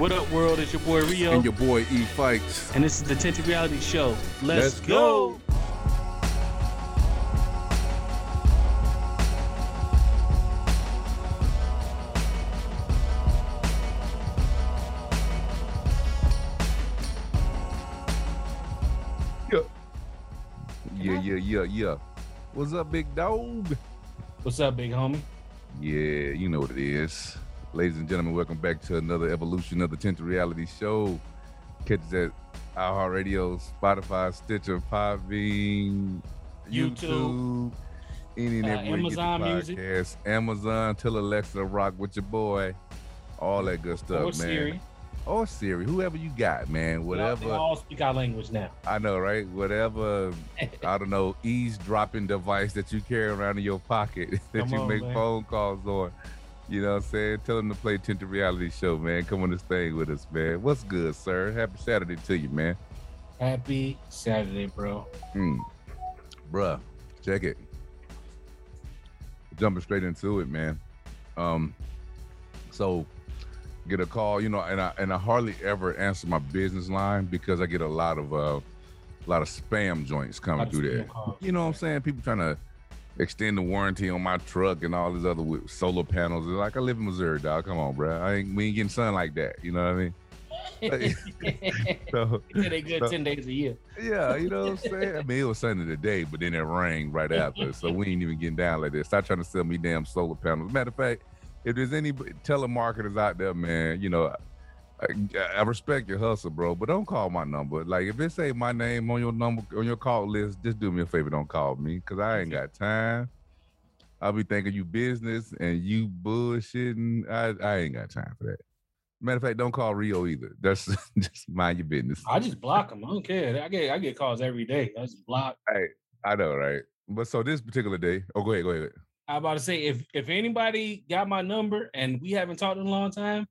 What up, world? It's your boy Rio. And your boy E Fikes. And this is the Tinted Reality Show. Let's, Let's go. go. Yeah, yeah, yeah, yeah. What's up, big dog? What's up, big homie? Yeah, you know what it is. Ladies and gentlemen, welcome back to another evolution of the Tinted Reality Show. Catch us at iHeartRadio, Spotify, Stitcher, Podbean, YouTube, YouTube any and uh, everywhere Amazon you get the podcast. Music. Amazon, tell Alexa to rock with your boy. All that good stuff, or man. Siri. Or Siri, whoever you got, man. Whatever. They all speak our language now. I know, right? Whatever, I don't know, eavesdropping device that you carry around in your pocket that Come you on, make man. phone calls on you know what I'm saying? Tell them to play Tinted Reality Show, man. Come on this thing with us, man. What's good, sir? Happy Saturday to you, man. Happy Saturday, bro. Hmm. Bruh, check it. Jumping straight into it, man. Um, so get a call, you know, and I and I hardly ever answer my business line because I get a lot of uh a lot of spam joints coming through there. You know what I'm saying? People trying to extend the warranty on my truck and all these other solar panels. It's like I live in Missouri, dog. Come on, bro. I ain't we ain't getting sun like that. You know what I mean? so they good so, ten days a year. Yeah, you know what I'm saying. I mean, it was sunny today, but then it rained right after, so we ain't even getting down like this. Stop trying to sell me damn solar panels. Matter of fact, if there's any telemarketers out there, man, you know, I, I, respect your hustle, bro, but don't call my number. Like if it say my name on your number on your call list, just do me a favor, don't call me because I ain't got time. I'll be thinking you business and you bullshitting. I, I ain't got time for that. Matter of fact, don't call Rio either. That's just mind your business. I just block them. I don't care. I get I get calls every day. I just block. Hey, I know, right? But so this particular day, oh, go ahead, go ahead. I about to say if if anybody got my number and we haven't talked in a long time,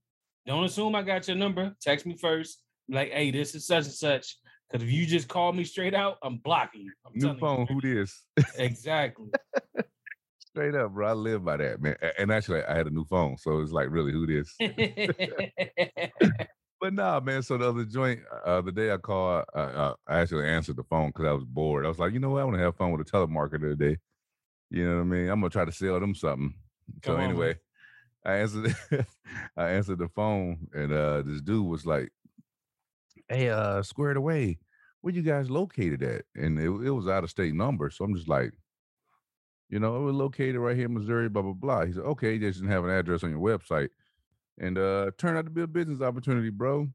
don't assume I got your number. Text me first. Like, hey, this is such and such. Because if you just call me straight out, I'm blocking you. I'm New phone, you. who this? exactly. straight up, bro. I live by that, man. And actually, I had a new phone, so it's like, really, who this? but nah, man. So the other joint, uh, the day I called, uh, uh, I actually answered the phone because I was bored. I was like, you know what? I want to have fun with a telemarketer today. You know what I mean? I'm gonna try to sell them something. Come so on, anyway, man. I answered I answered the phone and uh this dude was like, Hey, uh, squared away, where you guys located at? And it, it was out of state number. So I'm just like, you know, it was located right here in Missouri, blah, blah, blah. He said, okay, you just didn't have an address on your website. And uh turned out to be a business opportunity, bro.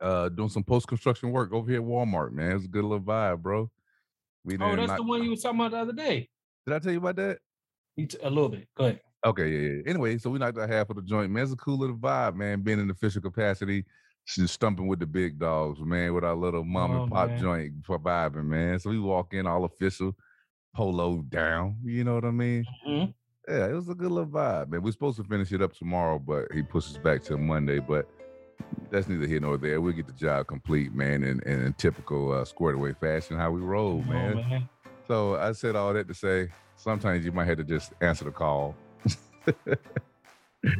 Uh doing some post-construction work over here at Walmart, man. It's a good little vibe, bro. We oh, that's not... the one you were talking about the other day. Did I tell you about that? A little bit. Go ahead. Okay, yeah, yeah. Anyway, so we knocked out half of the joint, man. It's a cool little vibe, man. Being in official capacity, just stumping with the big dogs, man, with our little mom oh, and pop man. joint for vibing, man. So we walk in all official, polo down. You know what I mean? Mm-hmm. Yeah, it was a good little vibe, man. We're supposed to finish it up tomorrow, but he pushes back to Monday. But that's neither here nor there. We'll get the job complete, man, in, in typical uh, squared away fashion, how we roll, man. Oh, man. So I said all that to say sometimes you might have to just answer the call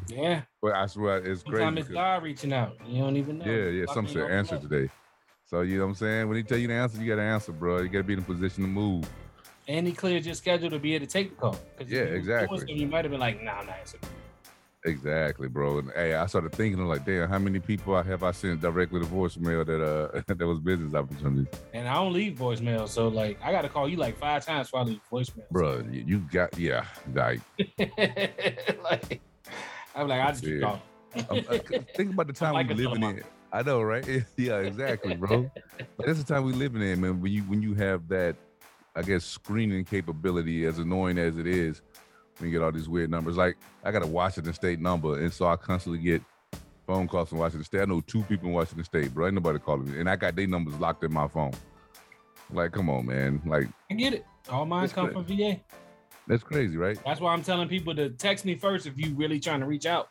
yeah. But I swear it's great. Sometimes it's God reaching out. You don't even know. Yeah, yeah. Some said answer know. today. So you know what I'm saying? When he tell you to answer, you gotta answer, bro. You gotta be in a position to move. And he cleared your schedule to be able to take the call. Yeah, exactly. you might have been like, nah, I'm not answering. Exactly, bro. And hey, I started thinking, like, damn, how many people have I sent directly to voicemail that uh that was business opportunities? And I don't leave voicemail, so like I gotta call you like five times before I leave voicemail. Bro, you got yeah, like, like I'm like, I just keep calling. Uh, think about the time like we living in. I know, right? yeah, exactly, bro. but that's the time we living in, man. When you when you have that, I guess, screening capability, as annoying as it is, when you get all these weird numbers. Like I got a Washington State number, and so I constantly get phone calls from Washington State. I know two people in Washington State, bro. Ain't nobody calling me, and I got their numbers locked in my phone. Like, come on, man. Like, I get it. All mine come crazy. from VA. That's crazy, right? That's why I'm telling people to text me first if you really trying to reach out,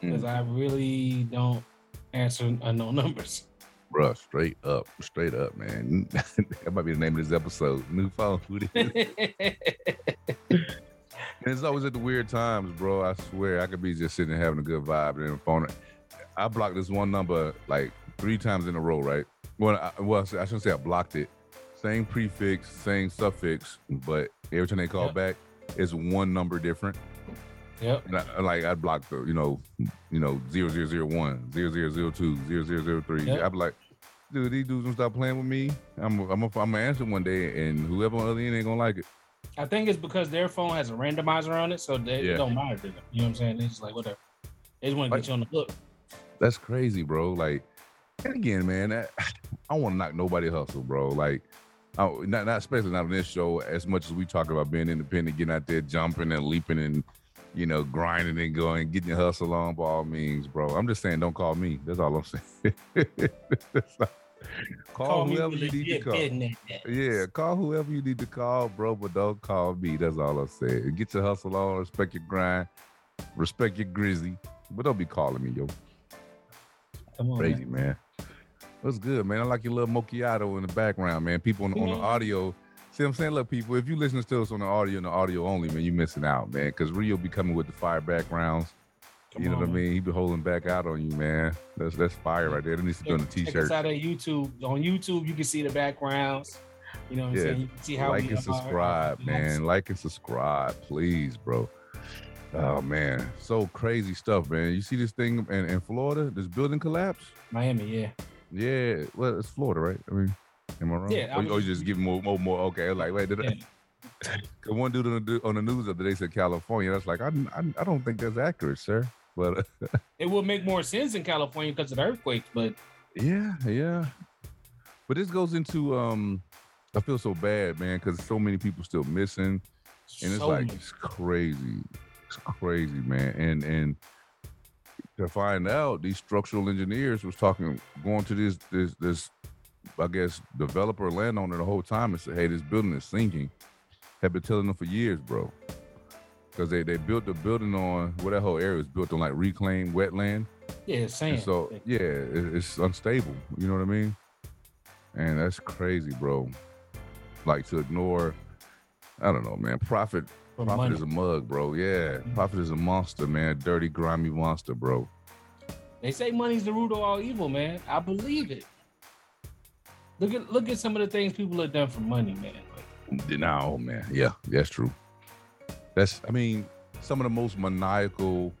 because mm. I really don't answer unknown numbers. Bruh, straight up, straight up, man. that might be the name of this episode. New phone. And it's always at the weird times, bro. I swear, I could be just sitting there having a good vibe and then phone. I blocked this one number like three times in a row, right? Well, I, well, I shouldn't say I blocked it. Same prefix, same suffix, but every time they call back, it's one number different. Yep. And I, like I blocked the, you know, you know, zero zero zero one, zero zero zero two, zero zero zero three. Yep. I'd be like, dude, these dudes gonna stop playing with me. I'm, I'm, I'm gonna answer one day, and whoever on the other end ain't gonna like it. I think it's because their phone has a randomizer on it, so they, Yeah. don't to them. You know what I'm saying? It's just like whatever. They just want to Like- get you on the hook. That's crazy, bro. Like, and again, man, that, I don't want to knock nobody hustle, bro. Like, I, not not especially not on this show. As much as we talk about being independent, getting out there, jumping and leaping and you know grinding and going, getting your hustle on by all means, bro. I'm just saying, don't call me. That's all I'm saying. That's all. call, whoever you need to call. business. Yeah, call whoever you need to call, bro, but don't call me. That's all I'm saying. Get your hustle on, respect your grind, respect your grizzly, but don't be calling me, yo. Come on, Crazy, man. man. What's good, man? I like your little macchiato in the background, man. People on, on the mm-hmm. audio. See what I'm saying? Look, people, if you listen to us on the audio and the audio only, man, you missing out, man. Because Rio be coming with the fire backgrounds. Come you know on, what I man. mean? He be holding back out on you, man. That's that's fire right there. That needs to be on the Check us t-shirt. out at YouTube. On YouTube, you can see the backgrounds. You know what I'm Yeah. saying? You can see how like and subscribe, our man. Like and subscribe, please, bro. Oh man, so crazy stuff, man. You see this thing in, in Florida? This building collapse? Miami, yeah. Yeah, well, it's Florida, right? I mean, am I wrong? Yeah, I Or, or you just give more, more, more. Okay, like wait, did I? Yeah. Cause one dude on the, on the news the other day said California. That's like I, I, I don't think that's accurate, sir. But It would make more sense in California because of the earthquakes, but yeah, yeah. But this goes into um, I feel so bad, man, because so many people still missing, and it's so like much. it's crazy, it's crazy, man. And and to find out, these structural engineers was talking, going to this this this, I guess developer landowner the whole time and said, hey, this building is sinking. Have been telling them for years, bro. Because they, they built the building on well, that whole area was built on like reclaimed wetland. yeah, And sand. so yeah, it, it's unstable. You know what I mean? And that's crazy, bro. Like to ignore, I don't know, man. Profit, for profit money. is a mug, bro. Yeah, Mhm. profit is a monster, man. Dirty, grimy monster, bro. They say money's the root of all evil, man. I believe it. Look at look at some of the things people have done for money, man. Like, No, man. Yeah, that's true. That's, I mean, some of the most maniacal,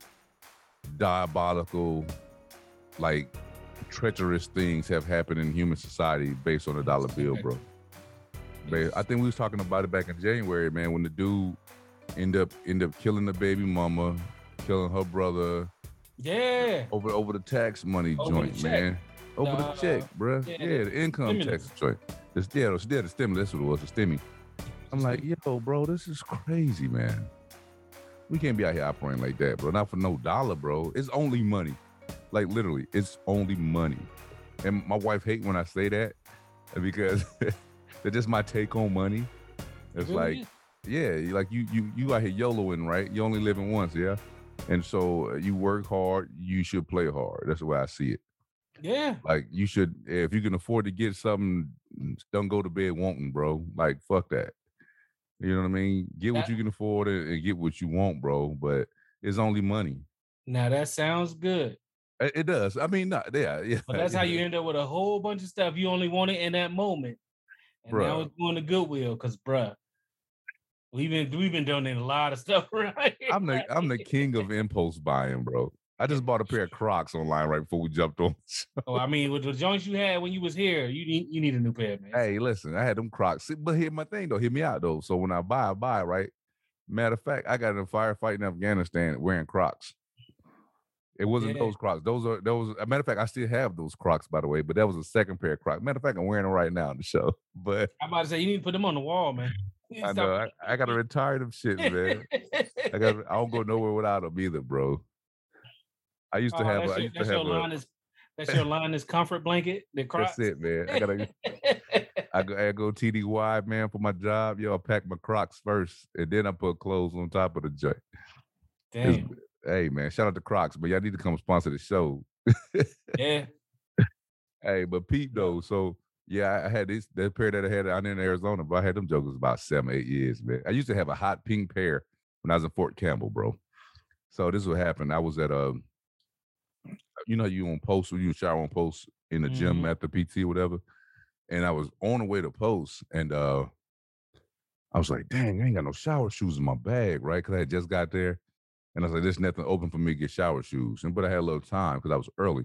diabolical, like treacherous things have happened in human society based on a dollar bill, bro. I think we was talking about it back in January, man, when the dude end up end up killing the baby mama, killing her brother yeah, over over the tax money Over joint, man. Over The, the check, bruh. yeah, Yeah, the income stimulus. tax joint. This, yeah, it was, yeah, the stimulus. That's what it was, the stimmy. I'm like, yo, bro, this is crazy, man. We can't be out here operating like that, bro. Not for no dollar, bro. It's only money. Like literally, it's only money. And my wife hate when I say that because that's just my take on money. It's Really like, yeah, like you you you out here YOLOing, right? You only living once, yeah. And so uh, you work hard, you should play hard. That's the way I see it. yeah, Like you should, if you can afford to get something, don't go to bed wanting, bro. Like fuck that. You know what I mean? Get what you can afford and, get what you want, bro. But it's only money. now that sounds good. It, it does. I mean, not yeah, yeah. But that's how you end up with a whole bunch of stuff you only wanted in that moment. And now Bruh. it's going to Goodwill because bruh. We've been we've been donating a lot of stuff right. I'm the I'm the king of impulse buying, bro. I just bought a pair of Crocs online right before we jumped on. Oh, I mean, with the joints you had when you was here, you need you need a new pair, man. Hey, listen, I had them Crocs. See, But here's my thing though. Hear me out though. So when I buy, I buy, right? Matter of fact, I got in a firefight in Afghanistan wearing Crocs. It wasn't Yeah. those Crocs. Those are those. A matter of fact, I still have those Crocs, by the way. But that was a second pair of Crocs. Matter of fact, I'm wearing them right now on the show. But I'm about to say you need to put them on the wall, man. I know I, I gotta retire them shit, man. I got. I don't go nowhere without them either, bro. I used to Oh, have. that's A, your, that's your a. line is that's your line is comfort blanket. The Crocs. That's it, man. I gotta. I go, I go TDY, man, for my job. Yo, I pack my Crocs first, and then I put clothes on top of the joint. It's- Damn. Hey, man, shout out to Crocs, but y'all need to come sponsor the show. Yeah. Hey, but peep though, so yeah, I had this that pair that I had out in Arizona, but I had them jokers about seven, eight years, man. I used to have a hot pink pair when I was in Fort Campbell, bro. So this is what happened. I was at a you know, you on post or you shower on post in the gym Mhm. at the PT or whatever. And I was on the way to post, and uh I was like, dang, I ain't got no shower shoes in my bag, right? Because I had just got there. And I was like, there's nothing open for me to get shower shoes. And but I had a little time because I was early.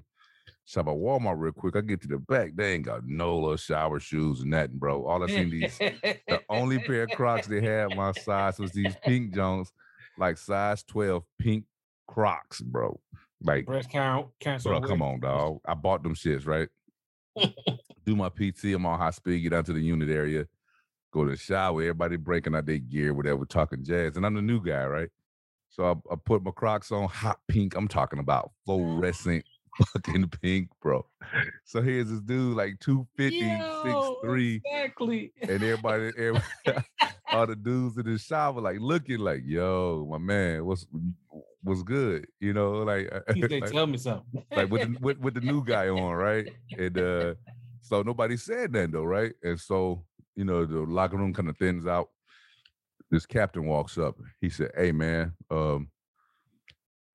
Shop at Walmart real quick. I get to the back. They ain't got no little shower shoes and nothing, bro. All I seen these the only pair of Crocs they had my size was these pink Jones, like size 12 pink Crocs, bro. Like, breast count cancer. bro, come on, dog. I bought them shits, right? Do my PT, I'm on high speed, get down to the unit area, go to the shower, everybody breaking out their gear, whatever, talking jazz. And I'm the new guy, right? So I, I put my Crocs on hot pink. I'm talking about fluorescent fucking pink, bro. So here's this dude like 250, Yo, 6'3 Exactly. and everybody, everybody all the dudes in the shower like looking like, yo, my man, what's what's good? You know, like, They like, tell me something. like with, the, with with the new guy on, right? And uh so nobody said that though, right? And so, you know, the locker room kind of thins out. This captain walks up. He said, Hey man, um,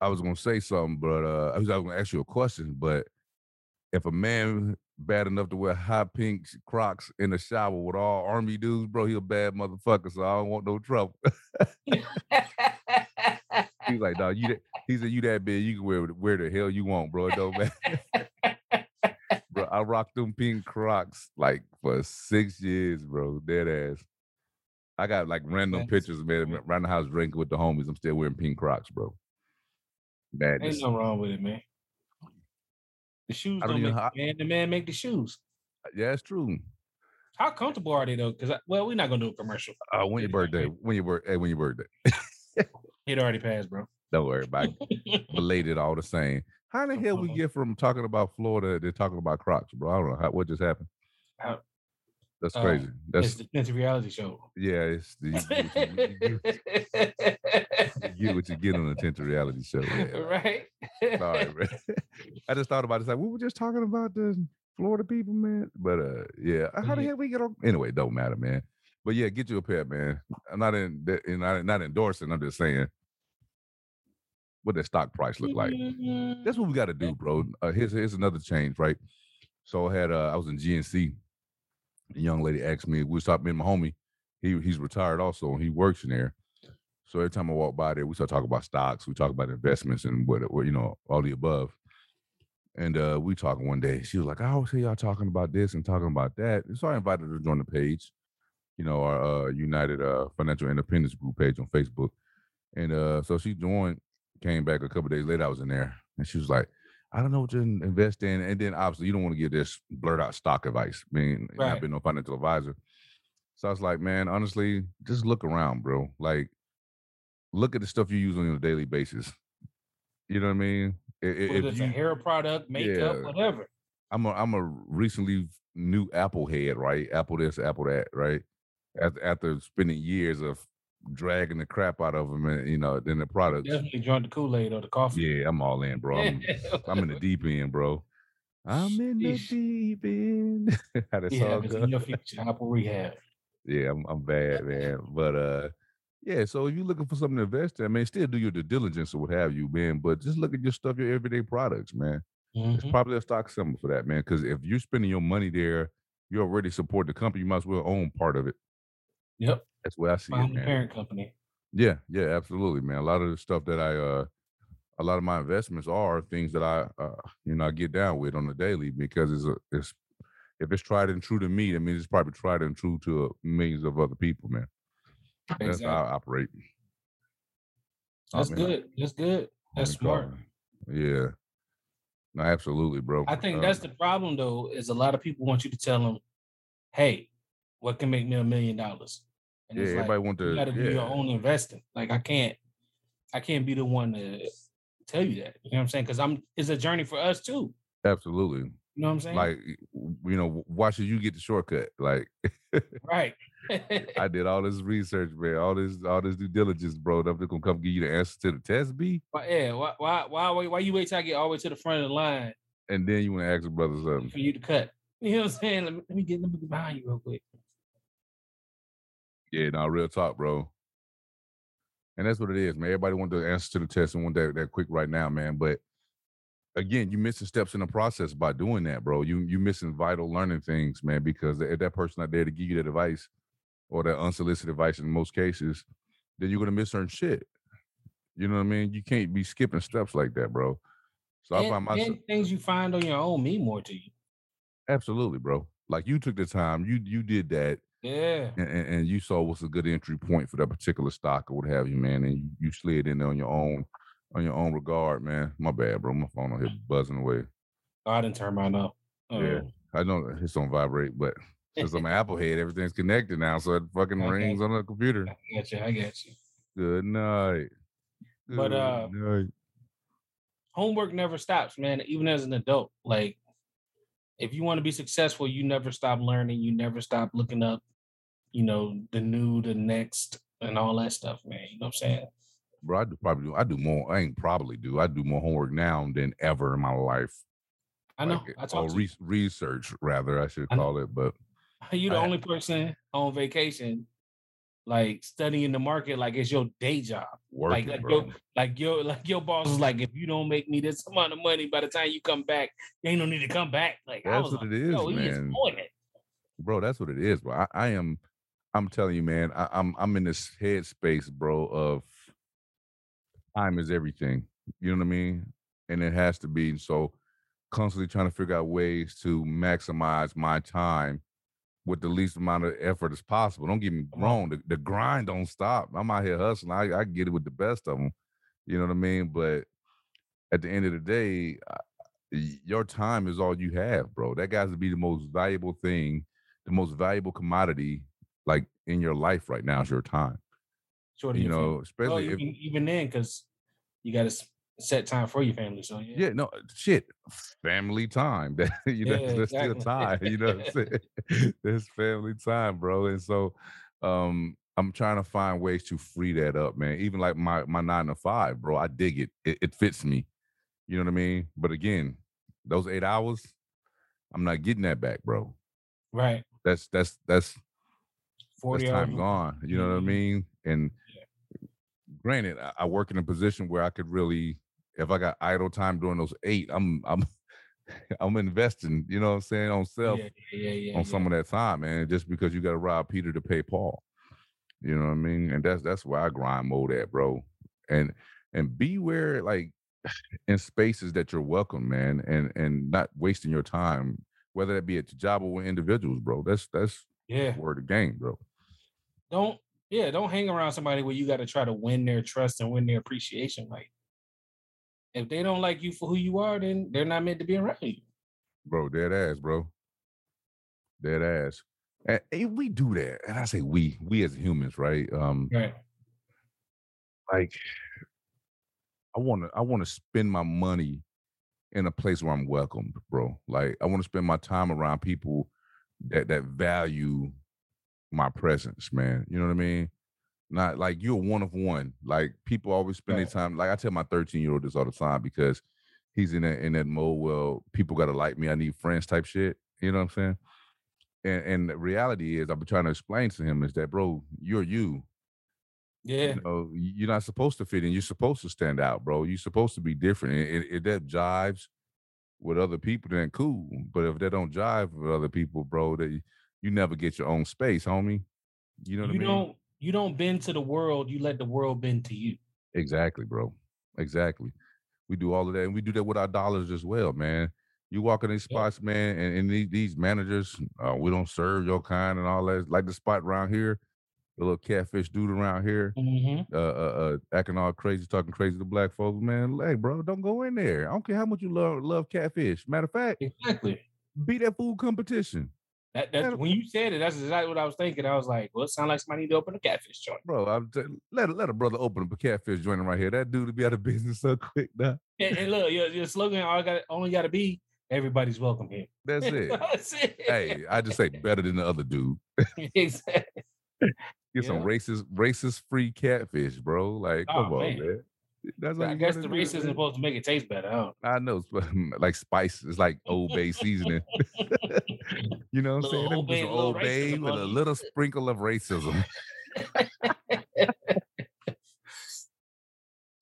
I was gonna say something, but uh I was, I was gonna ask you a question, but if a man bad enough to wear hot pink Crocs in the shower with all army dudes, bro, he a bad motherfucker. So I don't want no trouble. He's like, dog, you that, he said you that big, you can wear where the hell you want, bro. It don't matter. bro, I rocked them pink Crocs like for six years, bro. Dead ass. I got like random That's pictures, man, around the house drinking with the homies. I'm still wearing pink Crocs, bro. Madness. Ain't nothing wrong with it, man. The shoes I don't don't, make the man. The man make the shoes. Yeah, it's true. How comfortable are they though? Because well, we're not gonna do a commercial. Uh, when your birthday? When your birthday? Hey, when your birthday? It already passed, bro. Don't worry about it. Related all the same. How the hell we get from talking about Florida to talking about Crocs, bro? I don't know how, what just happened. How- That's Uh, crazy. it's That's the it's a reality show. yeah. It's the, you, you- you get what you get on a Tinted reality show. Yeah. right? Sorry, man. I just thought about it. It's like we were just talking about the Florida people, man. But uh, yeah. How the hell we get on? Anyway, don't matter, man. But yeah, get you a pair, man. I'm not in, that- in not, not endorsing. I'm just saying what that stock price look like. That's what we got to do, bro. Uh, here's here's another change, right? So I had uh, I was in GNC. A young lady asked me. We was talking. Me and my homie. He he's retired also, and he works in there. So every time I walk by there, we start talking about stocks. We talk about investments and what, what you know, all the above. And uh, we talking one day. She was like, "I always hear y'all talking about this and talking about that." And so I invited her to join the page. You know, our uh, United uh, Financial Independence Group page on Facebook. And uh, so she joined. Came back a couple days later. I was in there, and she was like, "I don't know what to invest in." And then obviously, you don't want to give this blurt out stock advice. I mean, I've Right. been no financial advisor. So I was like, man, honestly, just look around, bro. Like, look at the stuff you use on a daily basis. You know what I mean? Whether If it's you, a hair product, makeup, Yeah. whatever. I'm a I'm a recently new Apple head, right? Apple this, Apple that, right? After after spending years of dragging the crap out of them, and you know, then the products. Definitely drunk the Kool Aid or the coffee. Yeah, I'm all in, bro. I'm, I'm in the deep end, bro. I'm in the deep end. How that Yeah, song it's in your future. Apple Rehab. Yeah, I'm, I'm bad, man. But uh, yeah. So if you're looking for something to invest in, I mean, still do your due diligence or what have you, man. But just look at your stuff, your everyday products, man. It's Mhm. probably a stock symbol for that, man. Because if you're spending your money there, you already support the company. You might as well own part of it. Yep. That's what I see it, Find man. parent company. Yeah, yeah, absolutely, man. A lot of the stuff that I uh a lot of my investments are things that I uh you know I get down with on the daily because it's a it's if it's tried and true to me, that means it's probably tried and true to millions of other people, man. That's how I operate. That's man. good. That's good. That's smart. Yeah. No, absolutely, bro. I think Uh, that's the problem though, is a lot of people want you to tell them, hey, what can make me a million dollars? And yeah. it's like, Everybody want to you gotta do your own investing. Like I can't, I can't be the one to tell you that. You know what I'm saying? Because I'm it's a journey for us too. Absolutely. You know what I'm saying? Like you know, why should you get the shortcut? Like right. I did all this research, man, all this all this due diligence, bro. I'm just gonna come give you the answer to the test, B, Why, yeah, why, why, why, why, you wait till I get all the way to the front of the line and then you want to ask the brother something. for you to cut? You know what I'm saying? Let me, let me get let me get behind you real quick. Yeah, no, real talk, bro. And that's what it is, man. Everybody want the answer to the test and want that, that quick right now, man. But again, you missing steps in the process by doing that, bro. You you missing vital learning things, man, because if that person not there to give you that advice or that unsolicited advice in most cases, then you're gonna miss certain shit. You know what I mean? You can't be skipping steps like that, bro. So and, I find myself things you find on your own mean more to you. Absolutely, bro. Like you took the time, you you did that. Yeah. And, and, you saw what's a good entry point for that particular stock or what have you, man. And you, you slid in there on your own on your own regard, man. My bad, bro. My phone on here buzzing away. Oh, I didn't turn mine up. Oh. Yeah. I know it's on vibrate, but since I'm an Apple head, everything's connected now. So it fucking rings on the computer. I got you. I got you. Good night. Good but uh night. homework never stops, man, even as an adult. Like if you want to be successful, you never stop learning, you never stop looking up, you know, the new, the next, and all that stuff, man. You know what I'm saying? Bro, I do probably do. I do more. I ain't probably do. I do more homework now than ever in my life. I know. Like, I or re- research, rather, I should call it. But you the only person on vacation like studying the market like it's your day job. Working, like like your like your like your boss is like, if you don't make me this amount of money by the time you come back, you ain't no need to come back. Like that's what like, it is, man. Is bro, that's what it is, bro. I, I am I'm telling you, man, I, I'm I'm in this headspace, bro, of time is everything. You know what I mean? And it has to be. So constantly trying to figure out ways to maximize my time with the least amount of effort as possible. Don't get me wrong, the, the grind don't stop. I'm out here hustling. I, I get it with the best of them. You know what I mean? But at the end of the day, your time is all you have, bro. That guy's to be the most valuable thing, the most valuable commodity, like in your life right now is your time. Sure, you know, especially well, even, if, even then, because you got to set time for your family. So yeah, yeah no shit, family time. That you know, yeah, that's exactly. still time. You know what I'm saying? That's family time, bro. And so, um, I'm trying to find ways to free that up, man. Even like my my nine to five, bro. I dig it. It, it fits me. You know what I mean? But again, those eight hours, I'm not getting that back, bro. Right. That's that's that's 40 that's time hours. gone. You know what I mm-hmm. mean? And granted, I work in a position where I could really if I got idle time during those eight, I'm I'm I'm investing, you know what I'm saying, on self yeah, yeah, yeah, on some of that time, man. Just because you gotta rob Peter to pay Paul. You know what I mean? And that's that's where I grind mode at, bro. And and beware like in spaces that you're welcome, man, and and not wasting your time, whether that be at your job or with individuals, bro. That's that's yeah word of game, bro. Don't yeah, don't hang around somebody where you got to try to win their trust and win their appreciation. Like if they don't like you for who you are, then they're not meant to be around you. Bro, dead ass, bro. Dead ass. And, and we do that. And I say we, we as humans, right? Um right. like I wanna I wanna spend my money in a place where I'm welcomed, bro. Like I want to spend my time around people that that value my presence, man. You know what I mean? Not like you're one of one. Like people always spend right. their time. Like I tell my 13 year old this all the time because he's in that in that mode. Well, people gotta like me. I need friends type shit. You know what I'm saying? And and the reality is, I've been trying to explain to him is that, bro, you're you. Yeah. You know, you're not supposed to fit in. You're supposed to stand out, bro. You're supposed to be different. If that jives with other people, then cool. But if that don't jive with other people, bro, that you never get your own space, homie. You know what you I mean? Don't, you don't bend to the world, you let the world bend to you. Exactly, bro. Exactly. We do all of that, and we do that with our dollars as well, man. You walk in these spots, yeah. man, and, and these, these managers, uh, we don't serve your kind and all that. Like the spot around here, the little catfish dude around here, mm-hmm. uh, uh, uh, acting all crazy, talking crazy to black folks, man. Hey, bro, don't go in there. I don't care how much you love love catfish. Matter of fact, exactly. Be that food competition. That, that when you said it, that's exactly what I was thinking. I was like, well, it sounds like somebody need to open a catfish joint. Bro, I'm t- let, let a brother open a catfish joint right here. That dude to be out of business so quick now. And, and look, your, your slogan all got only got to be everybody's welcome here. That's it. that's it. Hey, I just say better than the other dude. exactly. Get yeah. some racist, racist free catfish, bro. Like, oh, come on, man. man. That's I guess the racism is supposed to make it taste better. Huh? I know, like spice. It's like Old Bay seasoning. you know what I'm saying? Old Bay, Old Bay with a little sprinkle of racism.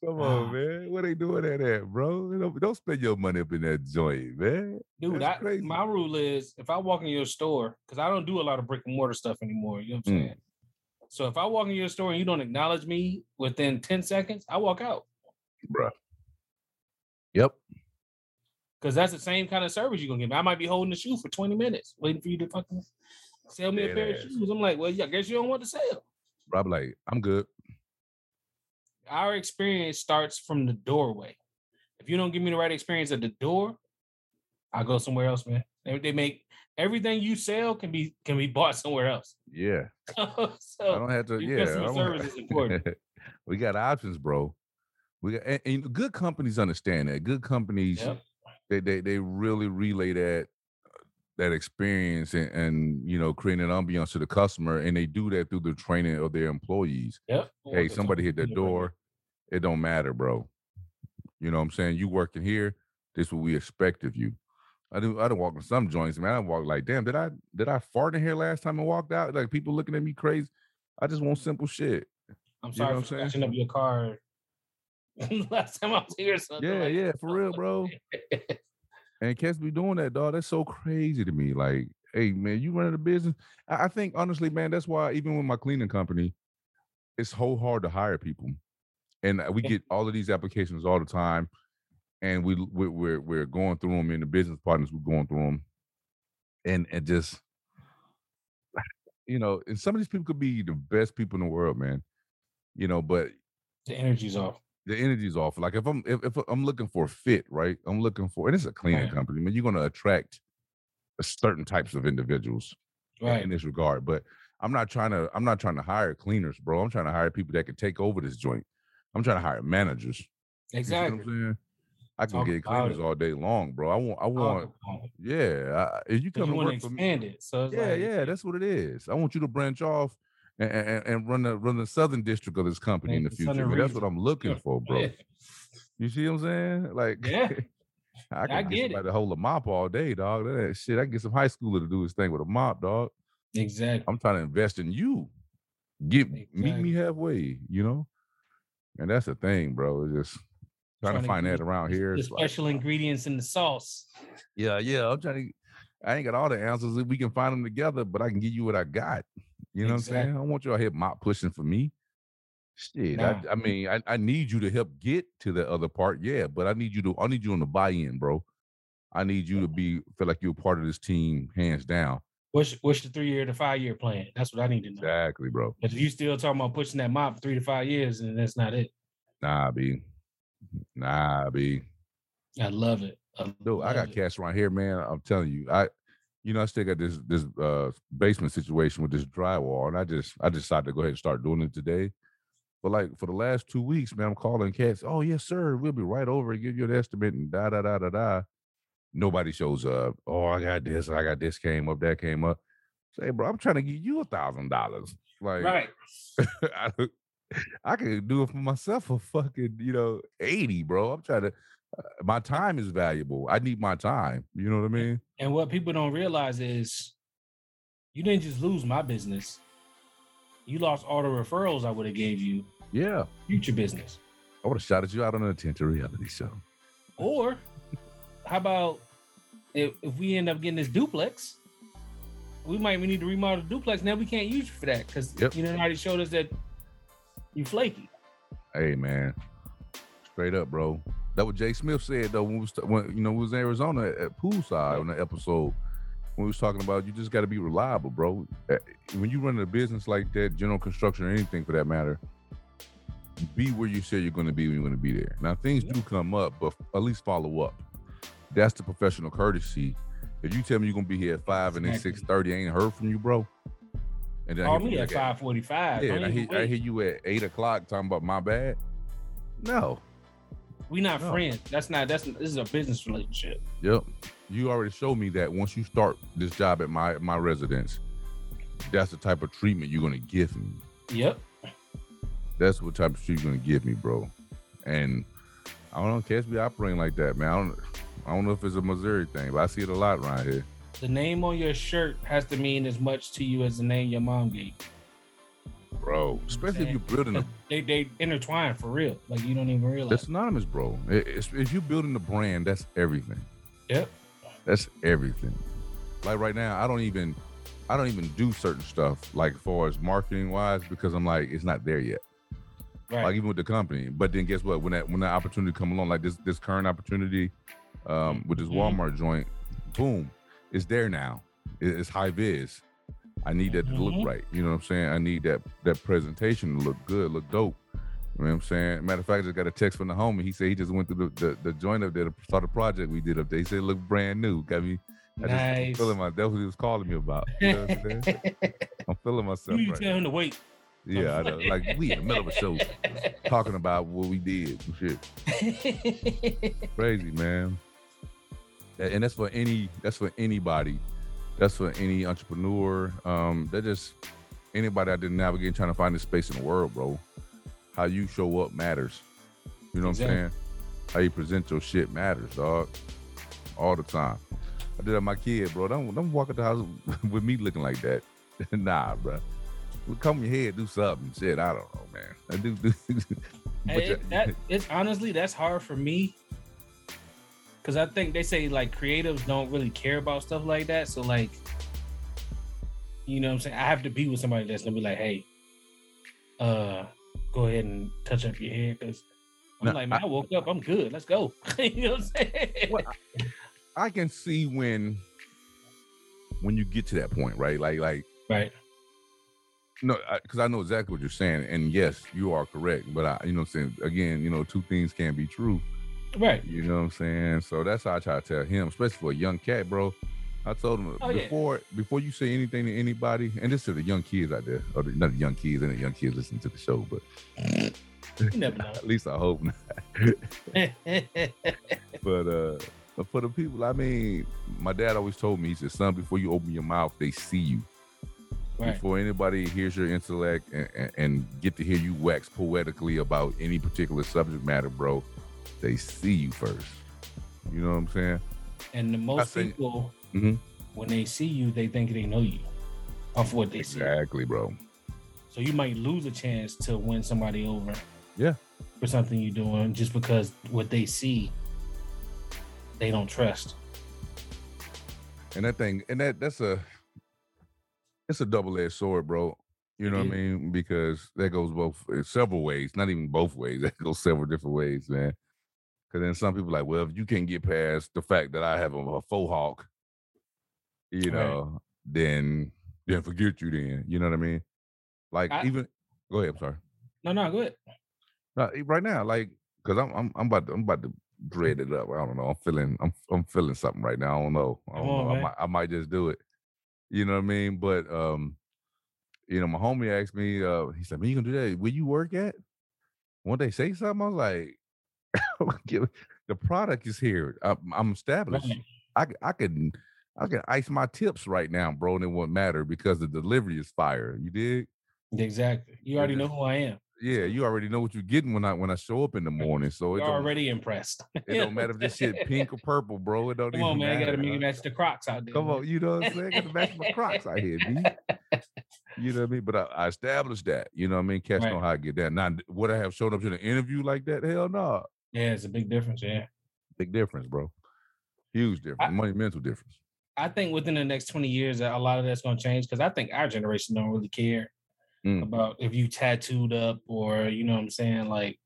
Come on, man. What are they doing that at, bro? Don't, don't spend your money up in that joint, man. Dude, I, my rule is if I walk in your store, because I don't do a lot of brick and mortar stuff anymore. You know what I'm mm. saying? So if I walk in your store and you don't acknowledge me within 10 seconds, I walk out. Bruh. Yep. Because that's the same kind of service you're gonna give me. I might be holding the shoe for 20 minutes, waiting for you to fucking sell me yeah, a pair of shoes. I'm like, well, yeah, I guess you don't want to sell. Rob, like, I'm good our experience starts from the doorway. If you don't give me the right experience at the door, I go somewhere else, man. They, they make everything you sell can be can be bought somewhere else. Yeah. so I don't have to. Yeah. Customer service is important. we got options, bro. We got and, and, good companies understand that. Good companies, yep. they they they really relay that that experience and, and, you know creating an ambiance to the customer and they do that through the training of their employees. Yep. Hey somebody hit the door it don't matter bro. You know what i'm saying? You working here this is what we expect of you. I do i don't walk in some joints man. I walk like damn did i did i fart in here last time i walked out? Like people looking at me crazy. I just want simple shit. I'm sorry you know for scratching up your car last time i was here yeah like yeah for real bro And cats be doing that, dog. That's so crazy to me. Like, hey, man, you running a business. I think honestly, man, that's why even with my cleaning company, it's so hard to hire people. And uh, we get all of these applications all the time. And we we're we're going through them, and the business partners we're going through them, and and just you know, and some of these people could be the best people in the world, man. You know, but the energy's off the energy's off. Like if I'm if, if I'm looking for fit, right? I'm looking for and it's a cleaning right. company. I mean, you're gonna attract certain types of individuals right. in this regard. But I'm not trying to I'm not trying to hire cleaners, bro. I'm trying to hire people that can take over this joint. I'm trying to hire managers. Exactly. You I can Talk get cleaners all day long, bro. I want, I want, yeah. I, if you come and work for me, it, so yeah, like, yeah, that's what it is. I want you to branch off and, and, and, run the run the southern district of this company in the future. that's what I'm looking for, bro. You see what I'm saying? Like, yeah. I can I get, somebody it. to hold a mop all day, dog. That shit, I can get some high schooler to do his thing with a mop, dog. Exactly. I'm trying to invest in you. Get exactly. meet me halfway, you know. And that's the thing, bro. It's just trying, trying to find that around here. The special like, ingredients in the sauce. Yeah, yeah. I'm trying to. I ain't got all the answers. If we can find them together, but I can give you what I got. You know exactly. what I'm saying? I want y'all here mop pushing for me. Shit, nah. I, I, mean, I, I need you to help get to the other part, yeah, but I need you to I need you on the buy-in, bro. I need you to be feel like you're part of this team, hands down. What's what's the three year to five year plan? That's what I need to know. Exactly, bro. But if you still talking about pushing that mop three to five years, and that's not it. Nah, B. Nah, B. I love it. I Dude, I got it. cash right here, man. I'm telling you, I you know, I still got this this uh, basement situation with this drywall, and I just I decided to go ahead and start doing it today. But like for the last two weeks, man, I'm calling cats. Oh yes, sir. We'll be right over and give you an estimate and da da da da da. Nobody shows up. Oh, I got this. I got this came up. That came up. Say, bro, I'm trying to give you a thousand dollars. Like, right. I, I can do it for myself for fucking you know eighty, bro. I'm trying to my time is valuable. I need my time. You know what I mean? And what people don't realize is you didn't just lose my business. You lost all the referrals I would have gave you. Yeah. Future business. I would have shouted you out on an attention reality show. Or how about if, if we end up getting this duplex, we might we need to remodel the duplex. Now we can't use you for that because yep. you know already showed us that you flaky. Hey man, straight up, bro. That what Jay Smith said though when we was when you know we was in Arizona at, at poolside on the episode when we was talking about you just got to be reliable, bro. Eh, when you run a business like that, general construction or anything for that matter, be where you say you're going to be when you're going to be there. Now things do come up, but at least follow up. That's the professional courtesy. If you tell me you're going to be here at five and then six thirty, I ain't heard from you, bro. And then Call me at five forty five. Yeah, I hear, I hear you at eight o'clock talking about my bad. No, we not no. friends. That's not. That's this is a business relationship. Yep. You already showed me that once you start this job at my my residence, that's the type of treatment you're gonna give me. Yep. That's what type of treatment you're gonna give me, bro. And I don't know, catch me operating like that, man. I don't, I don't know if it's a Missouri thing, but I see it a lot around here. The name on your shirt has to mean as much to you as the name your mom gave. Bro. Especially if you're building a they they intertwine for real. Like you don't even realize. That's synonymous, bro. It- It's, if you're building a brand, that's everything. Yep. That's everything. Like right now, I don't even, I don't even do certain stuff like far as marketing wise because I'm like it's not there yet. Right. Like even with the company. But then guess what? When that when that opportunity come along, like this this current opportunity, um, with this Mhm. Walmart joint, boom, it's there now. It- It's high vis. I need that to look mm-hmm. right. You know what I'm saying? I need that that presentation to look good, look dope. You know what I'm saying? Matter of fact, I just got a text from the homie. He said he just went through the, the, the joint up there to start a project we did up there. He said it looked brand new. Got me. I just nice. feeling my. That's what he was calling me about. You know what I'm saying? I'm feeling myself you right. tell him to wait. Yeah, I know. Like we in the middle of a show talking about what we did and shit. Crazy, man. And that's for any that's for anybody. That's for any entrepreneur. Um, that just anybody out there navigating trying to find a space in the world, bro. How you show up matters. You know what I'm saying? How you present your shit matters, dog. All the time. I did that my kid, bro. Don't don't walk at the house with me looking like that. nah, bro. Come your head, do something. Shit, I don't know, man. I do. do Hey, it- that it's honestly that's hard for me because I think they say like creatives don't really care about stuff like that. So like, you know, what I'm saying I have to be with somebody that's gonna be like, hey, uh, go ahead and touch up your hair because I'm No, like, man, I, woke up, I'm good. Let's go. you know what I'm saying? Well, I can see when when you get to that point, right? Like like right. no, because I, know exactly what you're saying, and yes, you are correct. But I, you know, what I'm saying again, you know, two things can be true. Right. You know what I'm saying? So that's how I try to tell him, especially for a young cat, bro. I told him Oh, yeah. before before you say anything to anybody, and this to the young kids out there, or the, not the young kids, and the young kids listening to the show, but You never know. at least I hope not. But uh but for the people, I mean, my dad always told me, he said, son, before you open your mouth, they see you. right. Before anybody hears your intellect and, and, and get to hear you wax poetically about any particular subject matter, bro, they see you first. You know what I'm saying? And the most say- people, Mhm. when they see you, they think they know you off what they see. Exactly, bro. So you might lose a chance to win somebody over. Yeah. For something you're doing just because what they see, they don't trust. And that thing, and that that's a it's a double-edged sword, bro. You know what I mean? Because that goes both several ways, not even both ways. That goes several different ways, man. Because then some people like, well, if you can't get past the fact that I have a, a faux hawk, you Right. know, then then forget you. Then you know what I mean? Like I- even go ahead. I'm sorry. No, no, good. No, e- right now, like, cause I'm I'm I'm about to, I'm about to dread it up. I don't know. I'm feeling I'm I'm feeling something right now. I don't know. I don't on, know. I might I might just do it. You know what I mean? But um, you know, my homie asked me. Uh, he said, "Man, you gonna do that? Where you work at?" When they say something, I was like, "Give- "The product is here. I'm, I'm established. Right. I I can I can ice my tips right now, bro, and it won't matter because the delivery is fire. You dig? Exactly. You already know who I am. Yeah, you already know what you're getting when I when I show up in the morning. So You're already impressed. it don't matter if this shit pink or purple, bro. It don't Come even on, man. matter. Gotta make match the Crocs out there. Come man. on, you know what I'm saying? Got to match my Crocs out here, B. You know what I mean? But I, I established that. You know what I mean? Cats know Right. how to get that. Now, would I have showed up to the interview like that? Hell no. Yeah, it's a big difference. Yeah. Big difference, bro. Huge difference. Money mental difference. I think within the next 20 years, a lot of that's going to change because I think our generation don't really care Mm. about if you tattooed up or, you know what I'm saying? Like,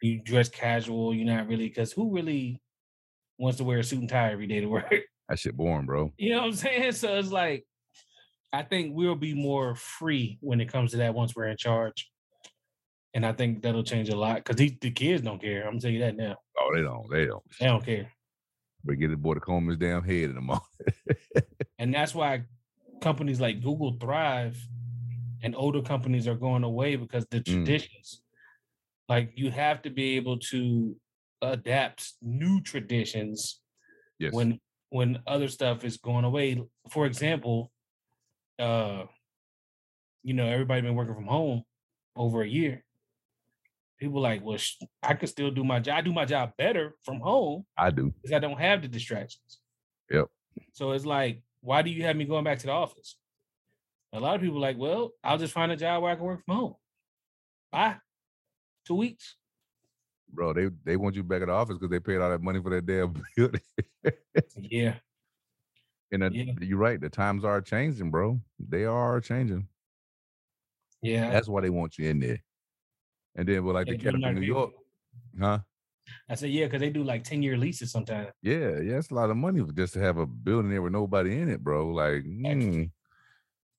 you dress casual, you're not really, because who really wants to wear a suit and tie every day to work? That shit boring, bro. You know what I'm saying? So it's like, I think we'll be more free when it comes to that once we're in charge. And I think that'll change a lot because the kids don't care. I'm gonna tell you that now. Oh, they don't. They don't. They don't care. But get the boy to comb his damn head in the morning. And that's why companies like Google thrive and older companies are going away because the Mm. traditions, like you have to be able to adapt new traditions yes. when when other stuff is going away. For example, uh, you know, everybody been working from home over a year. People like, well, sh- I can still do my job. I do my job better from home I do. because I don't have the distractions. Yep. So it's like, why do you have me going back to the office? A lot of people like, well, I'll just find a job where I can work from home. Bye. Two weeks. Bro, they they want you back at the office because they paid all that money for that damn building. yeah. And the, Yeah. you're right. The times are changing, bro. They are changing. Yeah. That's why they want you in there. And then, well, like They the cat New. York, huh? I said, yeah, because they do like 10 year leases sometimes. Yeah, yeah, it's a lot of money just to have a building there with nobody in it, bro. Like, mm,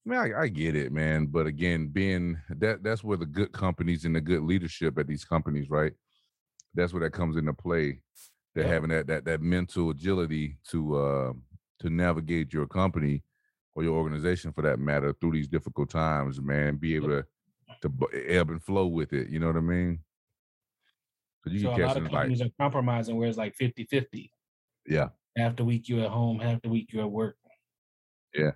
man, I, I get it, man. But again, being that that's where the good companies and the good leadership at these companies, right? That's where that comes into play. They're Yeah. having that that that mental agility to uh to navigate your company or your organization for that matter through these difficult times, man. Be able to to ebb and flow with it. You know what I mean? So you So a can lot of it like, companies are compromising where it's like 50 50. yeah. Half the week you're at home, half the week you're at work. Yeah.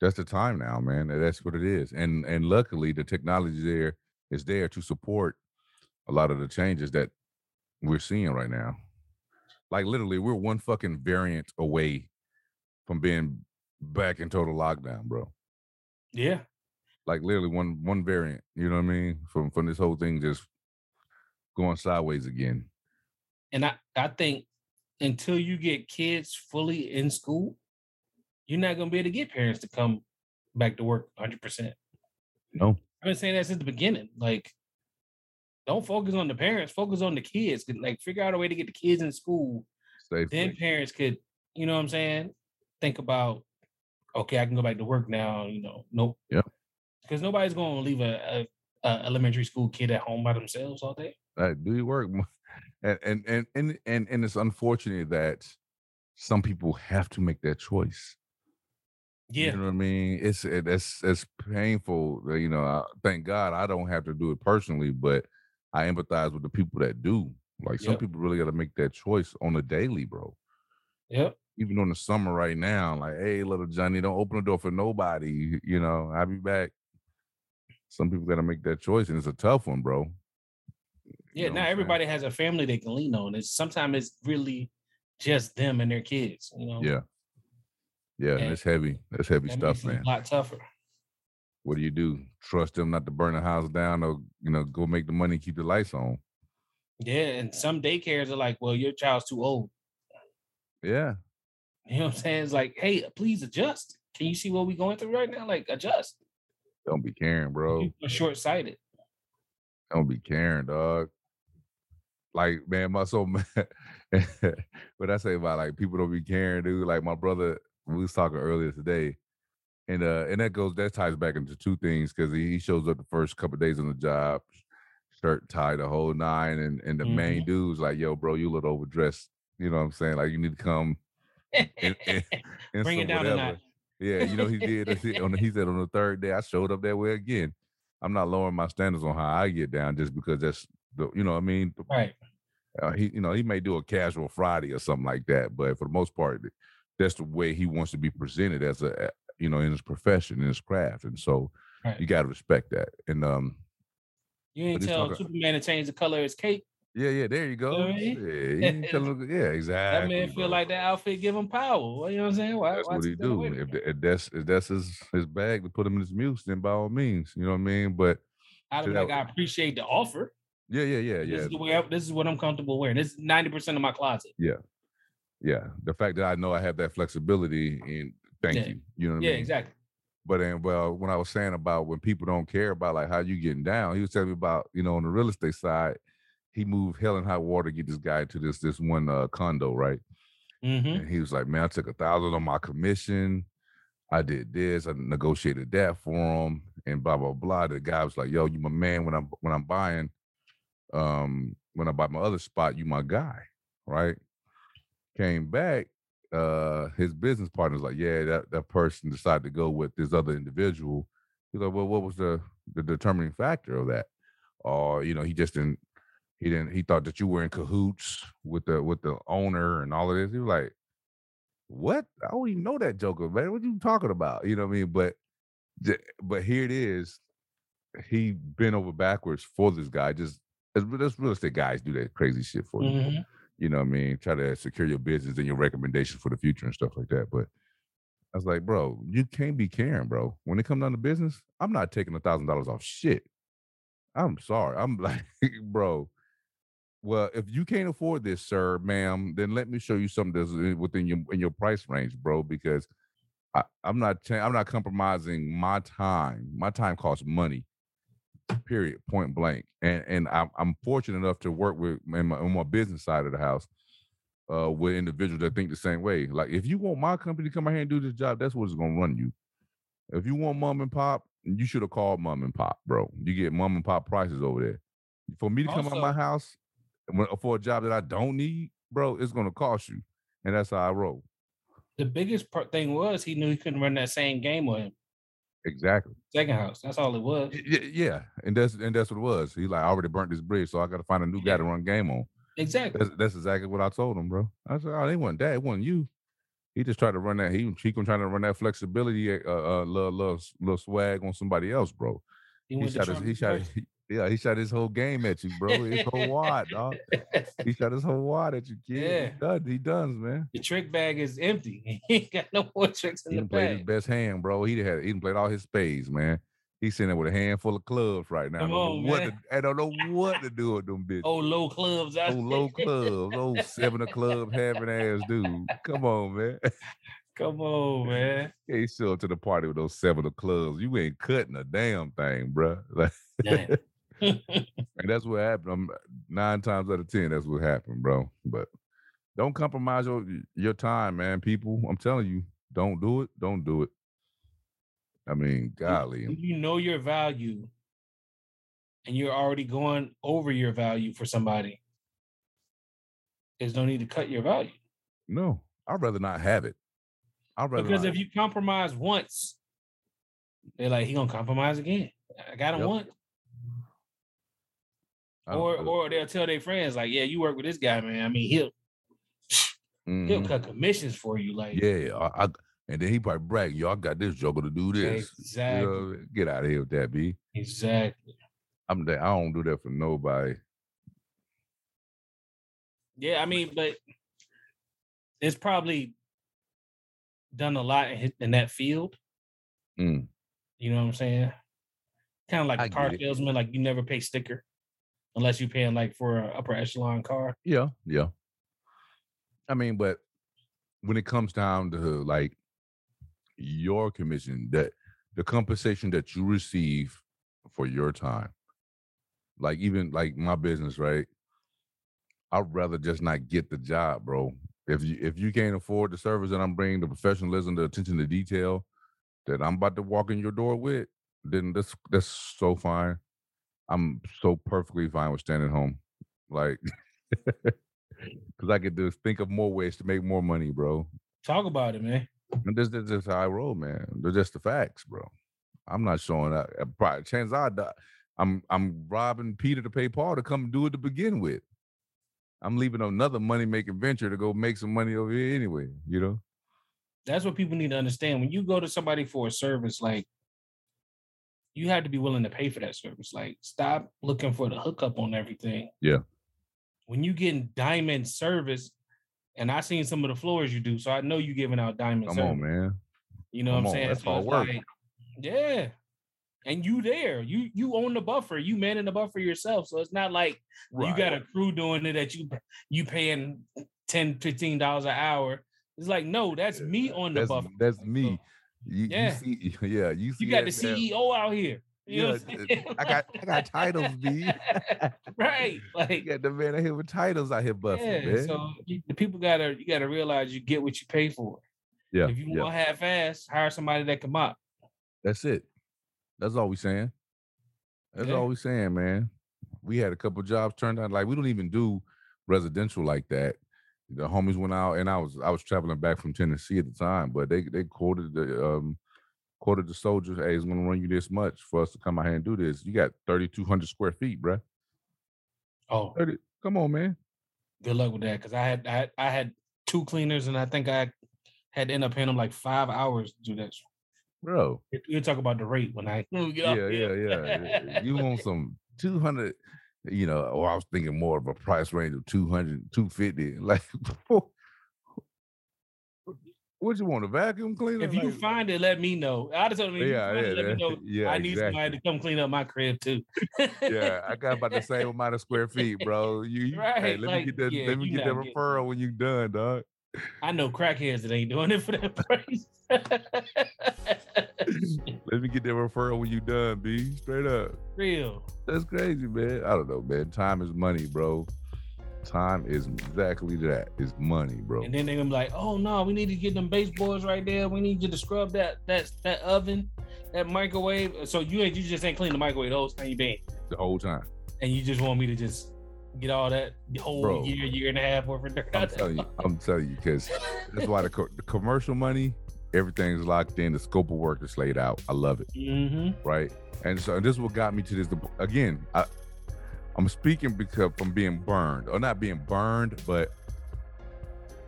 That's the time now, man. That's what it is. And and luckily the technology there is there to support a lot of the changes that we're seeing right now. Like literally, we're one fucking variant away from being back in total lockdown, bro. Yeah. Like literally one one variant, you know what I mean? From from this whole thing just going sideways again. And I, I think until you get kids fully in school, you're not going to be able to get parents to come back to work 100%. No. I've been saying that since the beginning. Like, don't focus on the parents, focus on the kids. Like, figure out a way to get the kids in school. Safely. Then parents could, you know what I'm saying? Think about, okay, I can go back to work now. You know, nope. Yep. Because nobody's going to leave a, a, a elementary school kid at home by themselves all day. Like, do your work. And and and and and, and it's unfortunate that some people have to make that choice. Yeah. You know what I mean? It's it, it's it's painful. You know, I, thank God I don't have to do it personally, but I empathize with the people that do. Like some Yep. people really got to make that choice on a daily, bro. Yep. Even on the summer right now, like, hey, little Johnny, don't open the door for nobody. You know, I'll be back. Some people got to make that choice, and it's a tough one, bro. Yeah, what now saying? everybody has a family they can lean on. It's sometimes it's really just them and their kids. You know, Yeah, yeah, and And it's heavy. That's heavy that stuff, man. a lot tougher. What do you do? Trust them not to burn the house down, or you know, go make the money, keep the lights on. Yeah, and some daycares are like, "Well, your child's too old." Yeah, You know what I'm saying? It's like, "Hey, please adjust. Can you see what we're going through right now? Like, adjust." Don't be caring, bro. Short sighted. Don't be caring, dog. Like, man, my so what I say about like people don't be caring, dude. Like my brother, we was talking earlier today, and uh, and that goes that ties back into two things because he, he shows up the first couple days on the job, shirt tie the whole nine, and and the main dude's like, yo, bro, you look overdressed. You know what I'm saying? Like you need to come in, in, in Bring it down a whatever. notch. Yeah, you know he did. he- On the, he said on the third day I showed up that way again. I'm not lowering my standards on how I get down just because that's the you know I mean. Right. Uh, he you know he may do a casual Friday or something like that, but for the most part, that's the way he wants to be presented as a you know in his profession in his craft, and so Right. you got to respect that. And um You ain't tell Superman to change the color of his cape. Yeah yeah there you go. know what I mean? Yeah, you ain't tell That exactly. man feel like that outfit give him power. Well, you know what I'm saying? Why, That's why what he do. If, if that's if that's his his bag to put him in his muse, then by all means, you know what I mean. But I'd be to that- like, I appreciate the offer. yeah yeah yeah This yeah is the way I, this is what I'm comfortable wearing. This is 90% of my closet. yeah. Yeah. The fact that I know I have that flexibility and thank Yeah. you. You know what I Yeah, exactly. But then, well, when I was saying about when people don't care about like how you getting down, he was telling me about you know on the real estate side, he moved hell and high water to get this guy to this this one uh, condo, right? hmm And he was like, man, I took a thousand on my commission. I did this, I negotiated that for him, and blah blah blah. The guy was like, yo, you my man when I'm when I'm buying, um, when I buy my other spot, you my guy, right? Came back, uh, his business partner's like, yeah, that that person decided to go with this other individual. He's like, well, what was the the determining factor of that? Or you know, he just didn't he didn't he thought that you were in cahoots with the with the owner and all of this. He was like, What? I don't even know that joker, man. What you talking about? You know what I mean? But but here it is. He bent over backwards for this guy. Just as real estate guys do that crazy shit for you. Mhm. You know what I mean? Try to secure your business and your recommendations for the future and stuff like that. But I was like, bro, you can't be caring, bro. When it comes down to business, I'm not taking a thousand dollars off shit. I'm sorry. I'm like, bro. Well, if you can't afford this, sir, ma'am, then let me show you something that's uh, within your in your price range, bro. Because I, I'm not cha- I'm not compromising my time. My time costs money. Period. Point blank. And and I'm I'm fortunate enough to work with in my, on my business side of the house uh, with individuals that think the same way. Like, if you want my company to come out here and do this job, that's what it's gonna run you. If you want mom and pop, you should have called mom and pop, bro. You get mom and pop prices over there. For me to come out Also- my house for a job that I don't need, bro, it's gonna cost you, and that's how I roll. The biggest part thing was he knew he couldn't run that same game with him. Exactly. Second house. That's all it was. Yeah, and that's and that's what it was. He like I already burnt this bridge, so I got to find a new guy to run game on. Exactly. That's that's exactly what I told him, bro. I said, "Oh, they wasn't that. It wasn't you." He just tried to run that. He he was trying to run that flexibility, uh, uh, little, little, little swag on somebody else, bro. He He shot his, he shot, he- yeah, he shot his whole game at you, bro. His whole wad, dog. He shot his whole wad at you, kid. Yeah. He done, he done, man. The trick bag is empty. He ain't got no more tricks in He the played his best hand, bro. He had, he played all his spades, man. He's sitting there with a handful of clubs right now. I don't, on, know what to, I don't know what to do with them oh, bitches. Oh, low clubs Oh, low clubs, oh seven of club having ass dude. Come on, man. Come on, man. He show up to the party with those seven of clubs. You ain't cutting a damn thing, bro. Like, Damn. and that's what happened. I'm, uh, nine times out of ten, that's what happened, bro. But don't compromise your your time, man. People, I'm telling you, don't do it. Don't do it. I mean, golly, When you know your value and you're already going over your value for somebody, there's no need to cut your value. no, I'd rather not have it. I'd rather Because not. if you compromise once, they're like, he gonna compromise again. I got him Yep. once. Or or they'll tell their friends, like, yeah, you work with this guy, man. I mean, he'll he'll Mhm. cut commissions for you. Like, Yeah, I, I, and then he probably brag, y'all got this joker to do this." You exactly. know, get out of here with that, b. Exactly. I'm that. I don't do that for nobody. Yeah, I mean, but it's probably done a lot in, in that field. Mm. You know what I'm saying? Kind of like I a car salesman, like you never pay sticker unless you're paying like for an upper echelon car. Yeah, yeah. I mean, but when it comes down to like your commission, that the compensation that you receive for your time, like even like my business, right? I'd rather just not get the job, bro. If you if you can't afford the service that I'm bringing, the professionalism, the attention to detail that I'm about to walk in your door with, then that's that's so fine. I'm so perfectly fine with staying at home, like, because I could just think of more ways to make more money, bro. Talk about it, man. And this, this is how I roll, man. They're just the facts, bro. I'm not showing up. Probably, chances are, that I'm I'm robbing Peter to pay Paul to come do it to begin with. I'm leaving another money making venture to go make some money over here anyway. You know? That's what people need to understand. When you go to somebody for a service, like you have to be willing to pay for that service. Like, stop looking for the hookup on everything. Yeah. When you getting diamond service, and I seen some of the floors you do, so I know you giving out diamond Come service. on, man. You know Come what I'm saying? that's So it's work. like, yeah. And you there. You you own the buffer. You man in the buffer yourself. So it's not like you got a crew doing it that you you paying 10 15 dollars an hour. It's like, no, that's me on the that's, buffer. That's me. You, Yeah. you see, yeah, you see. you got the CEO out here. You Yeah? I got I got titles, B. right. You Like got the man out here with titles out here busting, yeah, man. so you, the people gotta you gotta realize you get what you pay for. yeah, if you yeah. want half ass, hire somebody that can mop. That's it. That's all we saying. That's Yeah. all we saying, man. We had a couple jobs turned out like we don't even do residential like that. The homies went out, and I was I was traveling back from Tennessee at the time, but they they quoted the um quoted the soldiers, "Hey, it's gonna run you this much for us to come out here and do this. You got thirty two hundred square feet, bruh. Oh, 30, come on, man. good luck with that. Cause I had I had, I had two cleaners and I think I had to end up paying them like five hours to do that. Bro. We'll talk about the rate when I when we off Yeah, yeah, yeah. You want some 200, you know, or I was thinking more of a price range of 200, 250. Like, What you want a vacuum cleaner? If you Like- find it, let me know. I just told him, Yeah, yeah, it, let me yeah. know. Yeah, I need exactly. somebody to come clean up my crib too. yeah, I got about the same amount of square feet, bro. You, you- hey, Right, let like, me get that. yeah, let me get that getting referral when you're done, dog. I know crackheads that ain't doing it for that price. let me get that referral when you done, b. Straight up. Real. That's crazy, man. I don't know, man. Time is money, bro. Time is exactly that. It's money, bro. And then they're gonna be like, "Oh no, we need to get them baseboards right there. We need you to scrub that that that oven, that microwave." So you ain't you just ain't clean the microwave the whole time you been, The whole time. and you just want me to just get all that whole Bro. year, year and a half worth of dirt I'm telling you. I'm telling you, because that's why the, co- the commercial money, everything's locked in. The scope of work is laid out. I love it. Mm-hmm. right? And so and this is what got me to this. Again, I, I'm speaking because from being burned, or not being burned, but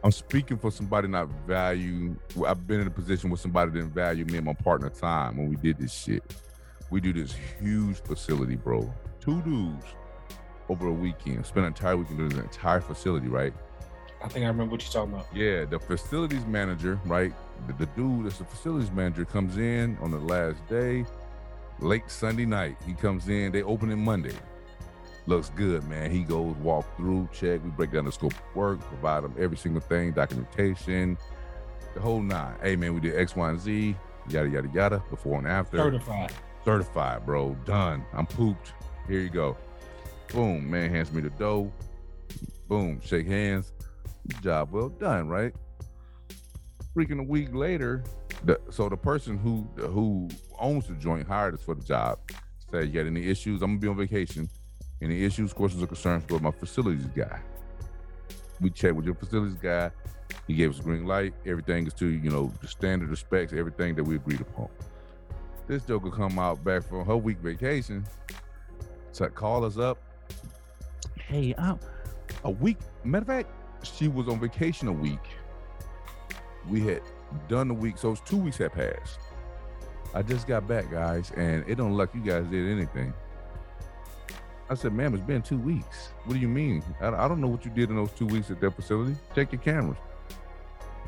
I'm speaking for somebody not value. I've been in a position where somebody didn't value me and my partner time when we did this shit. We do this huge facility, bro. Two dudes over a weekend, spend an entire weekend doing the entire facility, right? I think I remember what you're talking about. Yeah, the facilities manager, right? The, the dude that's the facilities manager comes in on the last day, late Sunday night. He comes in, they open it Monday. Looks good, man. He goes, walk through, check. We break down the scope of work, provide them every single thing, documentation, the whole nine. Hey, man, we did X, Y, and Z, yada, yada, yada, before and after. Certified. Certified, bro. Done. I'm pooped. Here you go. Boom. Man hands me the dough. Boom. Shake hands. Job well done, right? Freaking a week later, the, so the person who who owns the joint hired us for the job. Said, "You got any issues? I'm gonna be on vacation. Any issues, questions, or concerns? Go to my facilities guy." We checked with your facilities guy. He gave us a green light. Everything is to you know the standard of specs. Everything that we agreed upon this joker come out back from her week vacation to call us up. Hey, I'm a week. Matter of fact, she was on vacation a week. We had done the week, so it's two weeks had passed. I just got back, guys, and it don't look like you guys did anything. I said, ma'am, it's been two weeks. What do you mean? I, I don't know what you did in those two weeks at that facility. Check your cameras.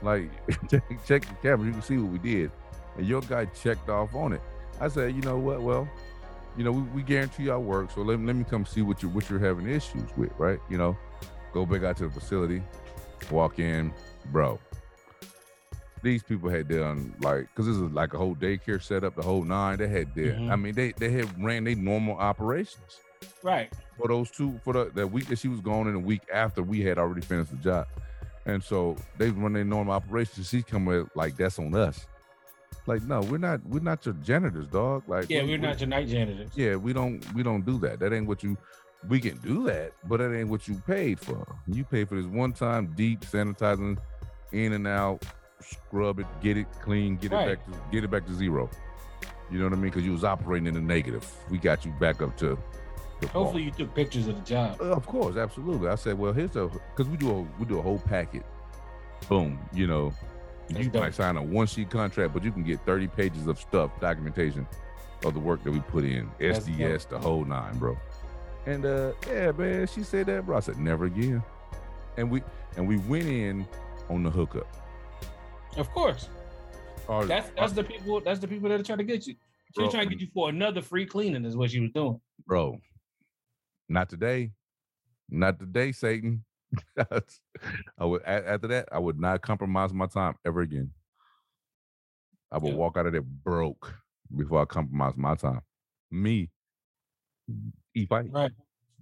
Like, check, check your cameras. You can see what we did and your guy checked off on it. I said, you know what? Well, you know, we, we guarantee our work, so let, let me come see what you what you're having issues with, right? You know, go back out to the facility, walk in, bro. These people had done like, cause this is like a whole daycare setup, the whole nine. They had their, I Mhm. mean, they they had ran their normal operations Right. for those two for the, the week that she was gone and the week after we had already finished the job. And so they run their normal operations. She's coming with like that's on us. Like, no, we're not we're not your janitors, dog. Like Yeah, we- we're we- not your night janitors. Yeah, we don't we don't do that. That ain't what you we can do that, but that ain't what you paid for. You paid for this one time deep sanitizing in and out, scrub it, get it clean, get Right. it back to get it back to zero. You know what I mean? Because you was operating in the negative. We got you back up to ball. Hopefully you took pictures of the job. Uh, Of course, absolutely. I said, well, here's a because we do a we do a whole packet. Boom, you know, That's you dope. might sign a one sheet contract, but you can get 30 pages of stuff, documentation of the work that we put in, That's SDS, the whole nine, bro. And uh, yeah, man, she said that, bro. I said, never again. And we and we went in on the hookup. Of course. Our- That's that's the people. That's the people that are trying to get you. She was trying to get you for another free cleaning. Is what she was doing. bro. Not today, not today, Satan. I would after that, I would not compromise my time ever again. I would Yeah. walk out of there broke before I compromise my time. Me, E Fikes Right.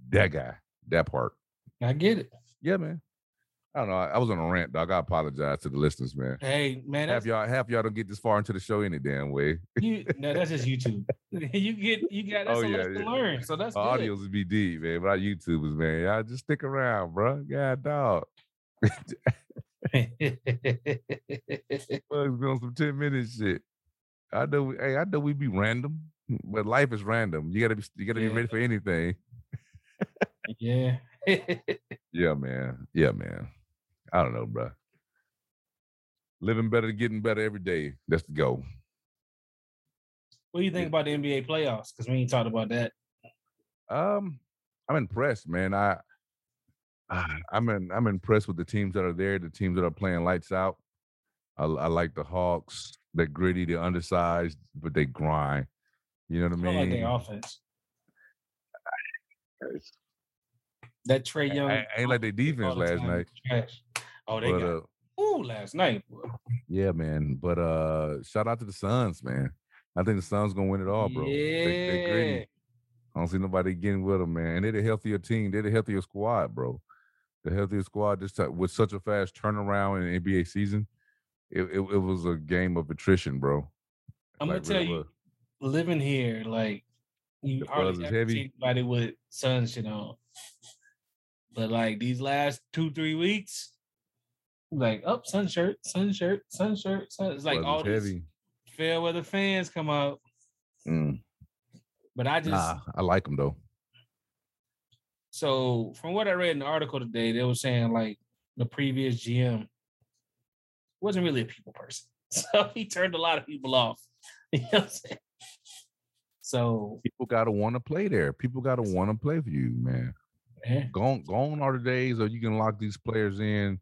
that guy, that part. I get it. Yeah, man. I don't know. I, I was on a rant, dog. I apologize to the listeners, man. Hey man, Half y'all, half y'all don't get this far into the show any damn way. you. No, that's just YouTube. you get you got that's Oh, a yeah, yeah. learned. So that's good. Audios would be deep, man. But our YouTubers, man, y'all just stick around, bro. God, dog. Bugs be on some 10 minute shit. I know hey, I know we be random, but life is random. You gotta be you gotta Yeah. be ready for anything. yeah. Yeah, man. Yeah, man. I don't know, bro. Living better, getting better every day. That's the goal. what do you think about the NBA playoffs? Because we ain't talked about that. Um, I'm impressed, man. I I'm in, I'm impressed with the teams that are there, the teams that are playing lights out. I, I like the Hawks. They're gritty, they're undersized, but they grind. You know what I mean? like their offense. That Trae Young. I, I ain't like their defense the last night. Trash. Oh, they But got uh, ooh last night. boy. yeah, man. But uh, shout out to the Suns, man. I think the Suns gonna win it all, bro. They, they. Yeah. I don't see nobody getting with them, man. And They're the healthier team. They're the healthier squad, bro. The healthier squad. This time, with such a fast turnaround in the NBA season, it, it, it was a game of attrition, bro. I'm Like, gonna tell really you, was. Living here, like you hardly ever heavy. see anybody with sun shit on. But like these last two, three weeks, like up oh, sun shirt, sun shirt, sun shirt, sun. It's like all these heavy. fair weather fans come out. Mm. But I just Nah, I like them though. so from what I read in the article today, they were saying like the previous GM wasn't really a people person. So he turned a lot of people off. You know what I'm saying? So People gotta want to play there. People gotta want to play for you, man. eh, Gone, gone are the days of you can lock these players in,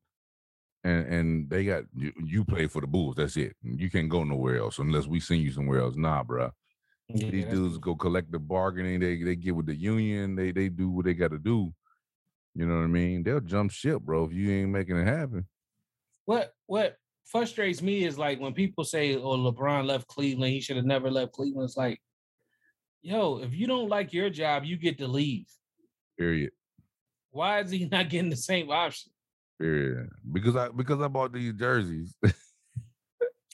and and they got you, you play for the Bulls. That's it. You can't go nowhere else unless we send you somewhere else. Nah, bruh. yeah, These dudes go collect the bargaining. They they get with the union. They they do what they got to do. You know what I mean? They'll jump ship, bro, if you ain't making it happen. what what frustrates me is like when people say, "Oh, LeBron left Cleveland. He should have never left Cleveland." It's like, yo, if you don't like your job, you get to leave. Period. Why is he not getting the same option? Period. Because I because I bought these jerseys.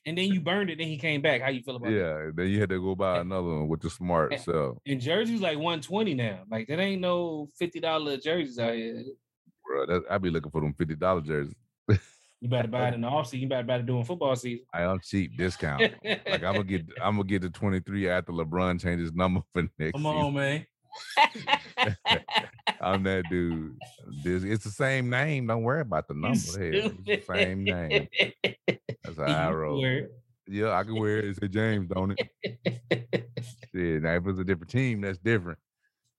And then you burned it, then he came back. How you feel about that? yeah. Then you had to go buy another one with the smart Eh, sell, And jerseys like 120 now. Like there ain't no $50 jerseys out here. bro. That, I be looking for them fifty dollar jerseys. You better buy it in the off season. You better buy it during football season. I am cheap discount. like I'm gonna get I'm gonna get the 23 after LeBron changes number for next Come season. on, man. I'm that dude. This it's the same name. Don't worry about the number. The same name. That's how I roll. Yeah, I can wear it. It's said James, don't it? it. Shit, now if it's a different team, that's different.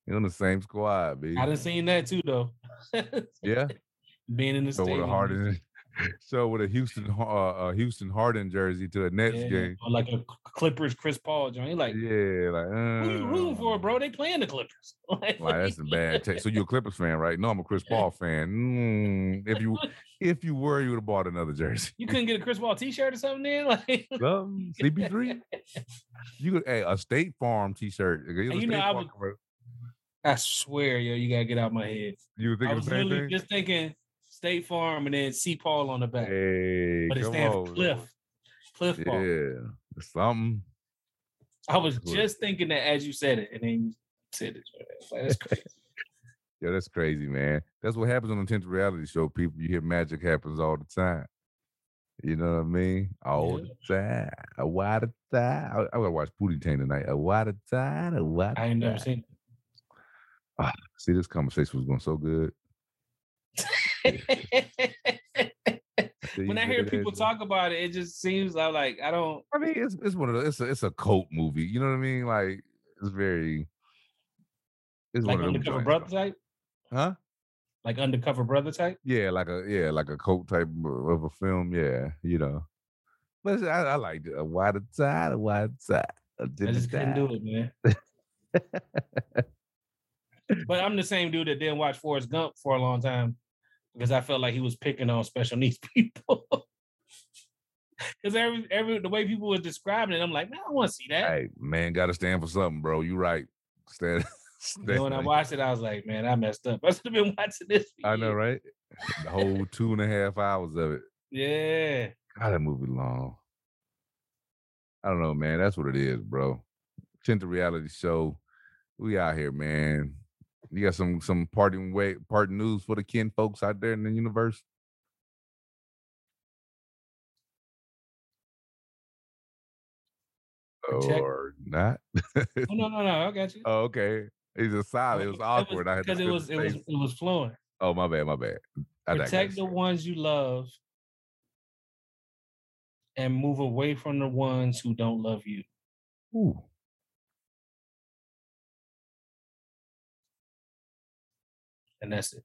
You're on the same squad, baby. I done seen that too, though. Yeah. Being in the So stadium. a Harden, so with a Houston, uh, uh, Houston Harden jersey to a Nets Yeah, game. or like a Clippers Chris Paul joint. Like, Yeah, like who you rooting for, uh, bro? They playing the Clippers. Like, Like that's a bad take. So you're a Clippers fan, right? No, I'm a Chris Paul fan. Mm, if you if you were, you would have bought another jersey. You couldn't get a Chris Paul T-shirt or something then? Like, Um, CP3. You could hey, a State Farm T-shirt. You know, I would- I swear, yo, you gotta get out my head. You were I thinking was the same thing? just thinking State Farm and then C Paul on the back, Hey, but it stands on. Cliff. Cliff Paul. Yeah, something. I was just thinking that as you said it, and then you said it. Like, that's crazy. Yeah, that's crazy, man. That's what happens on the Tinted reality show. People, you hear magic happens all the time. You know what I mean? All the time. A wide time. I, I gotta watch Pootie Tang tonight. A wide time. A wide I ain't never seen. Ah, see, this conversation was going so good. when I hear people talk about it, it just seems like, like I don't. I mean, it's it's one of the it's a it's a cult movie. You know what I mean? Like it's very. It's Like one of undercover brother type, huh? like undercover brother type. Yeah, like a yeah, like a cult type of a film. Yeah, you know. But I, I like a wider side, a wide side. I just couldn't do it, man. but I'm the same dude that didn't watch Forrest Gump for a long time because I felt like he was picking on special needs people. Because every every the way people were describing it, I'm like, man, I want to see that. Hey, man, got to stand for something, bro. You right. Stand. And stand then when I watched it, I was like, man, I messed up. I should have been watching this. I know, right? The whole two and a half hours of it. Yeah. God, that movie long. I don't know, man. That's what it is, bro. Tinted reality show. We out here, man. You got some some parting way parting news for the kin folks out there in the universe. Or not? Oh, no, no, no. I got you. oh, okay. He's just silent. It was awkward. I had to because it was it was it was flowing. Oh, my bad, my bad. I Protect the ones you love and move away from the ones who don't love you. Ooh. And that's it.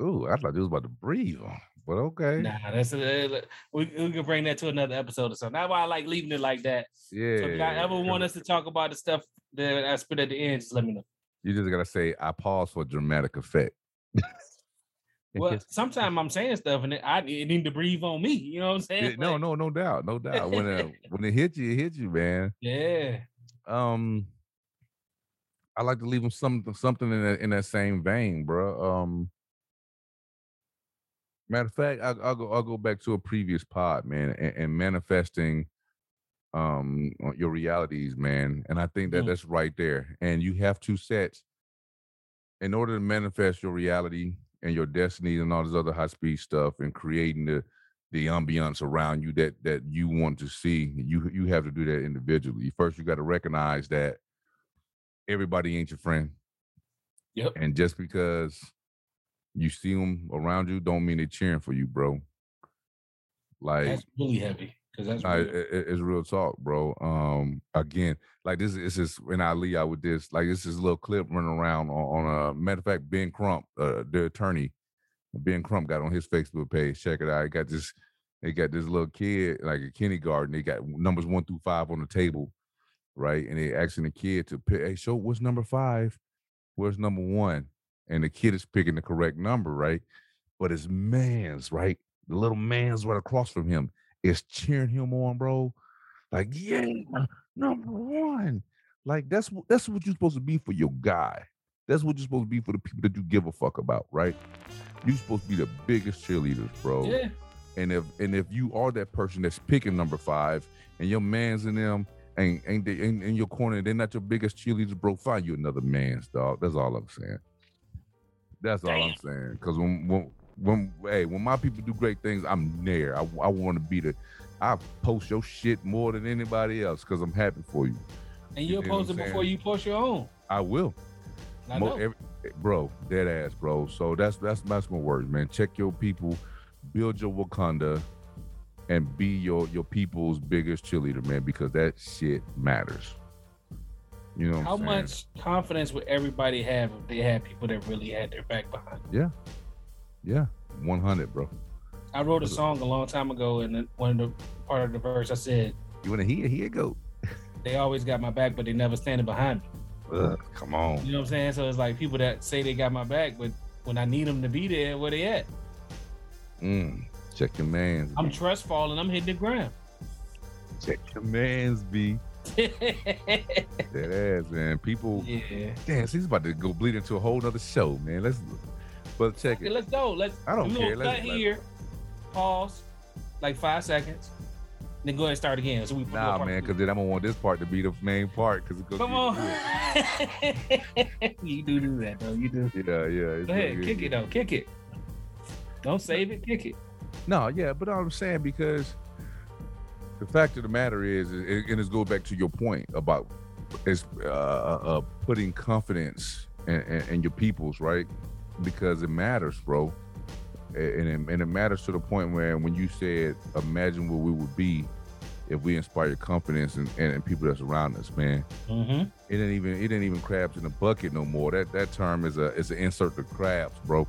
Ooh, I thought you was about to breathe on. But okay. Nah, that's a, we, we can bring that to another episode or something. That's why I like leaving it like that. Yeah. So if y'all ever want us to talk about the stuff that I spit at the end, just let me know. You just gotta say, I pause for dramatic effect. Well, sometimes I'm saying stuff and it, I it need to breathe on me. You know what I'm saying? No, no, no doubt, no doubt. When it, uh, when it hit you, it hit you, man. Yeah. Um, I like to leave them something, something in that in that same vein, bro. Um, matter of fact, I, I'll go, I'll go back to a previous pod, man, and, and manifesting, um, your realities, man. And I think that Mm. that's right there. And you have to set, in order to manifest your reality and your destiny and all this other high speed stuff, and creating the the ambiance around you that that you want to see you you have to do that individually first you got to recognize that everybody ain't your friend Yep. and just because you see them around you don't mean they're cheering for you bro like That's really heavy because that's real. it- it- it's real talk, bro. Um, again, like this is just when I leave out with this, like this is a little clip running around on, on a matter of fact, Ben Crump, uh, the attorney, Ben Crump got on his Facebook page. Check it out. He got this, they got this little kid, like a kindergarten. They got numbers one through five on the table, right? And they asking the kid to pick, hey, show what's number five? Where's number one? And the kid is picking the correct number, right? But his man's right, the little man's right across from him is cheering him on, bro. Like, yeah, number one. Like that's that's what you're supposed to be for your guy. That's what you're supposed to be for the people that you give a fuck about, right? You're supposed to be the biggest cheerleaders, bro. yeah. And if and if you are that person that's picking number five, and your man's in them ain't ain't they in, in your corner, they're not your biggest cheerleaders, bro. Find you another man's dog. That's all I'm saying. That's all I'm saying. Cause when when when hey when my people do great things, I'm there. I, I want to be the. I post your shit more than anybody else because I'm happy for you. And You you'll know post it before you post your own. I will. I Mo- every- eh, bro, dead ass, bro. So that's that's that's my words, man. Check your people, build your Wakanda, and be your your people's biggest cheerleader, man, because that shit matters. You know How much confidence would everybody have if they had people that really had their back behind? them? Yeah, one hundred, bro. I wrote a song a long time ago, and one of the part of the verse I said, You wanna hear? Here it go. "They always got my back, but they never standing behind me." Ugh, come on. You know what I'm saying? So it's like people that say they got my back, but when I need them to be there, where they at? Mm, check your man's. I'm trust falling. I'm hitting the ground. check your man's B. that ass, man. People, yeah. damn, he's about to go bleed into a whole nother show, man. Let's, but check Okay, it. let's go. Let's. I don't do care. Let's- cut let's- here. Pause. Like five seconds. Then go ahead and start again. So we Nah, man, because then I'm gonna want this part to be the main part. Because Come on. you do do that though. You do. Yeah, yeah. Go ahead, really kick good. it though. Kick it. Don't save it. Kick it. No, yeah, but I'm saying because the fact of the matter is, and it goes back to your point about is uh, uh, putting confidence in, in, in your peoples, right? Because it matters, bro, and it, and it matters to the point where when you said, "Imagine what we would be if we inspire confidence in, in, in people that's around us," man. Mm-hmm. It ain't even it ain't even crabs in a bucket no more. That that term is a is an insert to crabs, bro.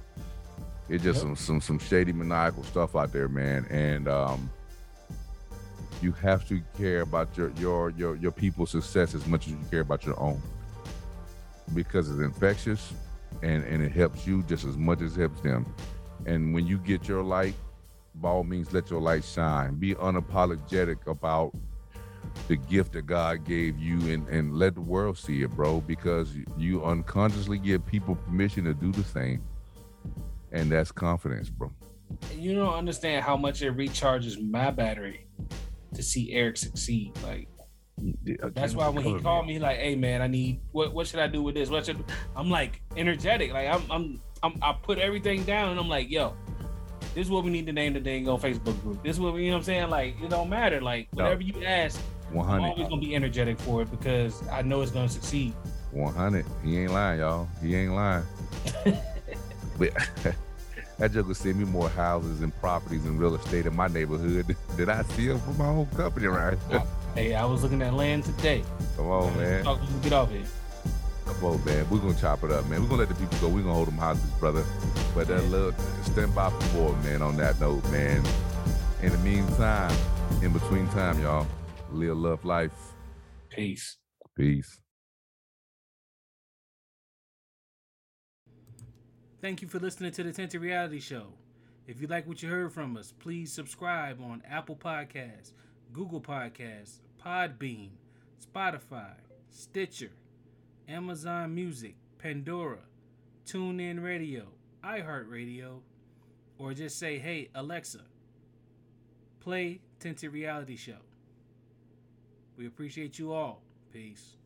It's just Yep. some some some shady maniacal stuff out there, man. And um you have to care about your your your your people's success as much as you care about your own. Because it's infectious and and it helps you just as much as it helps them. And when you get your light, by all means let your light shine. Be unapologetic about the gift that God gave you and, and let the world see it, bro, because you unconsciously give people permission to do the same. And that's confidence, bro. You don't understand how much it recharges my battery to see Eric succeed. Like that's why when he called me, like, "Hey man, I need what? What should I do with this? What should?" I'm like energetic. Like I'm, I'm, I'm I put everything down, and I'm like, "Yo, this is what we need to name the dang on Facebook group. This is what we, you know what I'm saying? Like it don't matter. Like No. whatever you ask, I'm always gonna be energetic for it because I know it's gonna succeed. 100. He ain't lying, y'all. He ain't lying. that joker sent me more houses and properties and real estate in my neighborhood than I steal from my own company, right? Hey, I was looking at land today. Come on, man. Get off here. before, man. We're gonna chop it up, man. We're gonna let the people go. We're gonna hold them hostage, brother. But uh, that little stand by for more, man. On that note, man. In the meantime, in between time, y'all, live, love, life. Peace. Peace. Thank you for listening to the Tinted Reality Show. If you like what you heard from us, please subscribe on Apple Podcasts, Google Podcasts, Podbean, Spotify, Stitcher, Amazon Music, Pandora, TuneIn Radio, iHeartRadio, or just say, hey, Alexa, play Tinted Reality Show. We appreciate you all. Peace.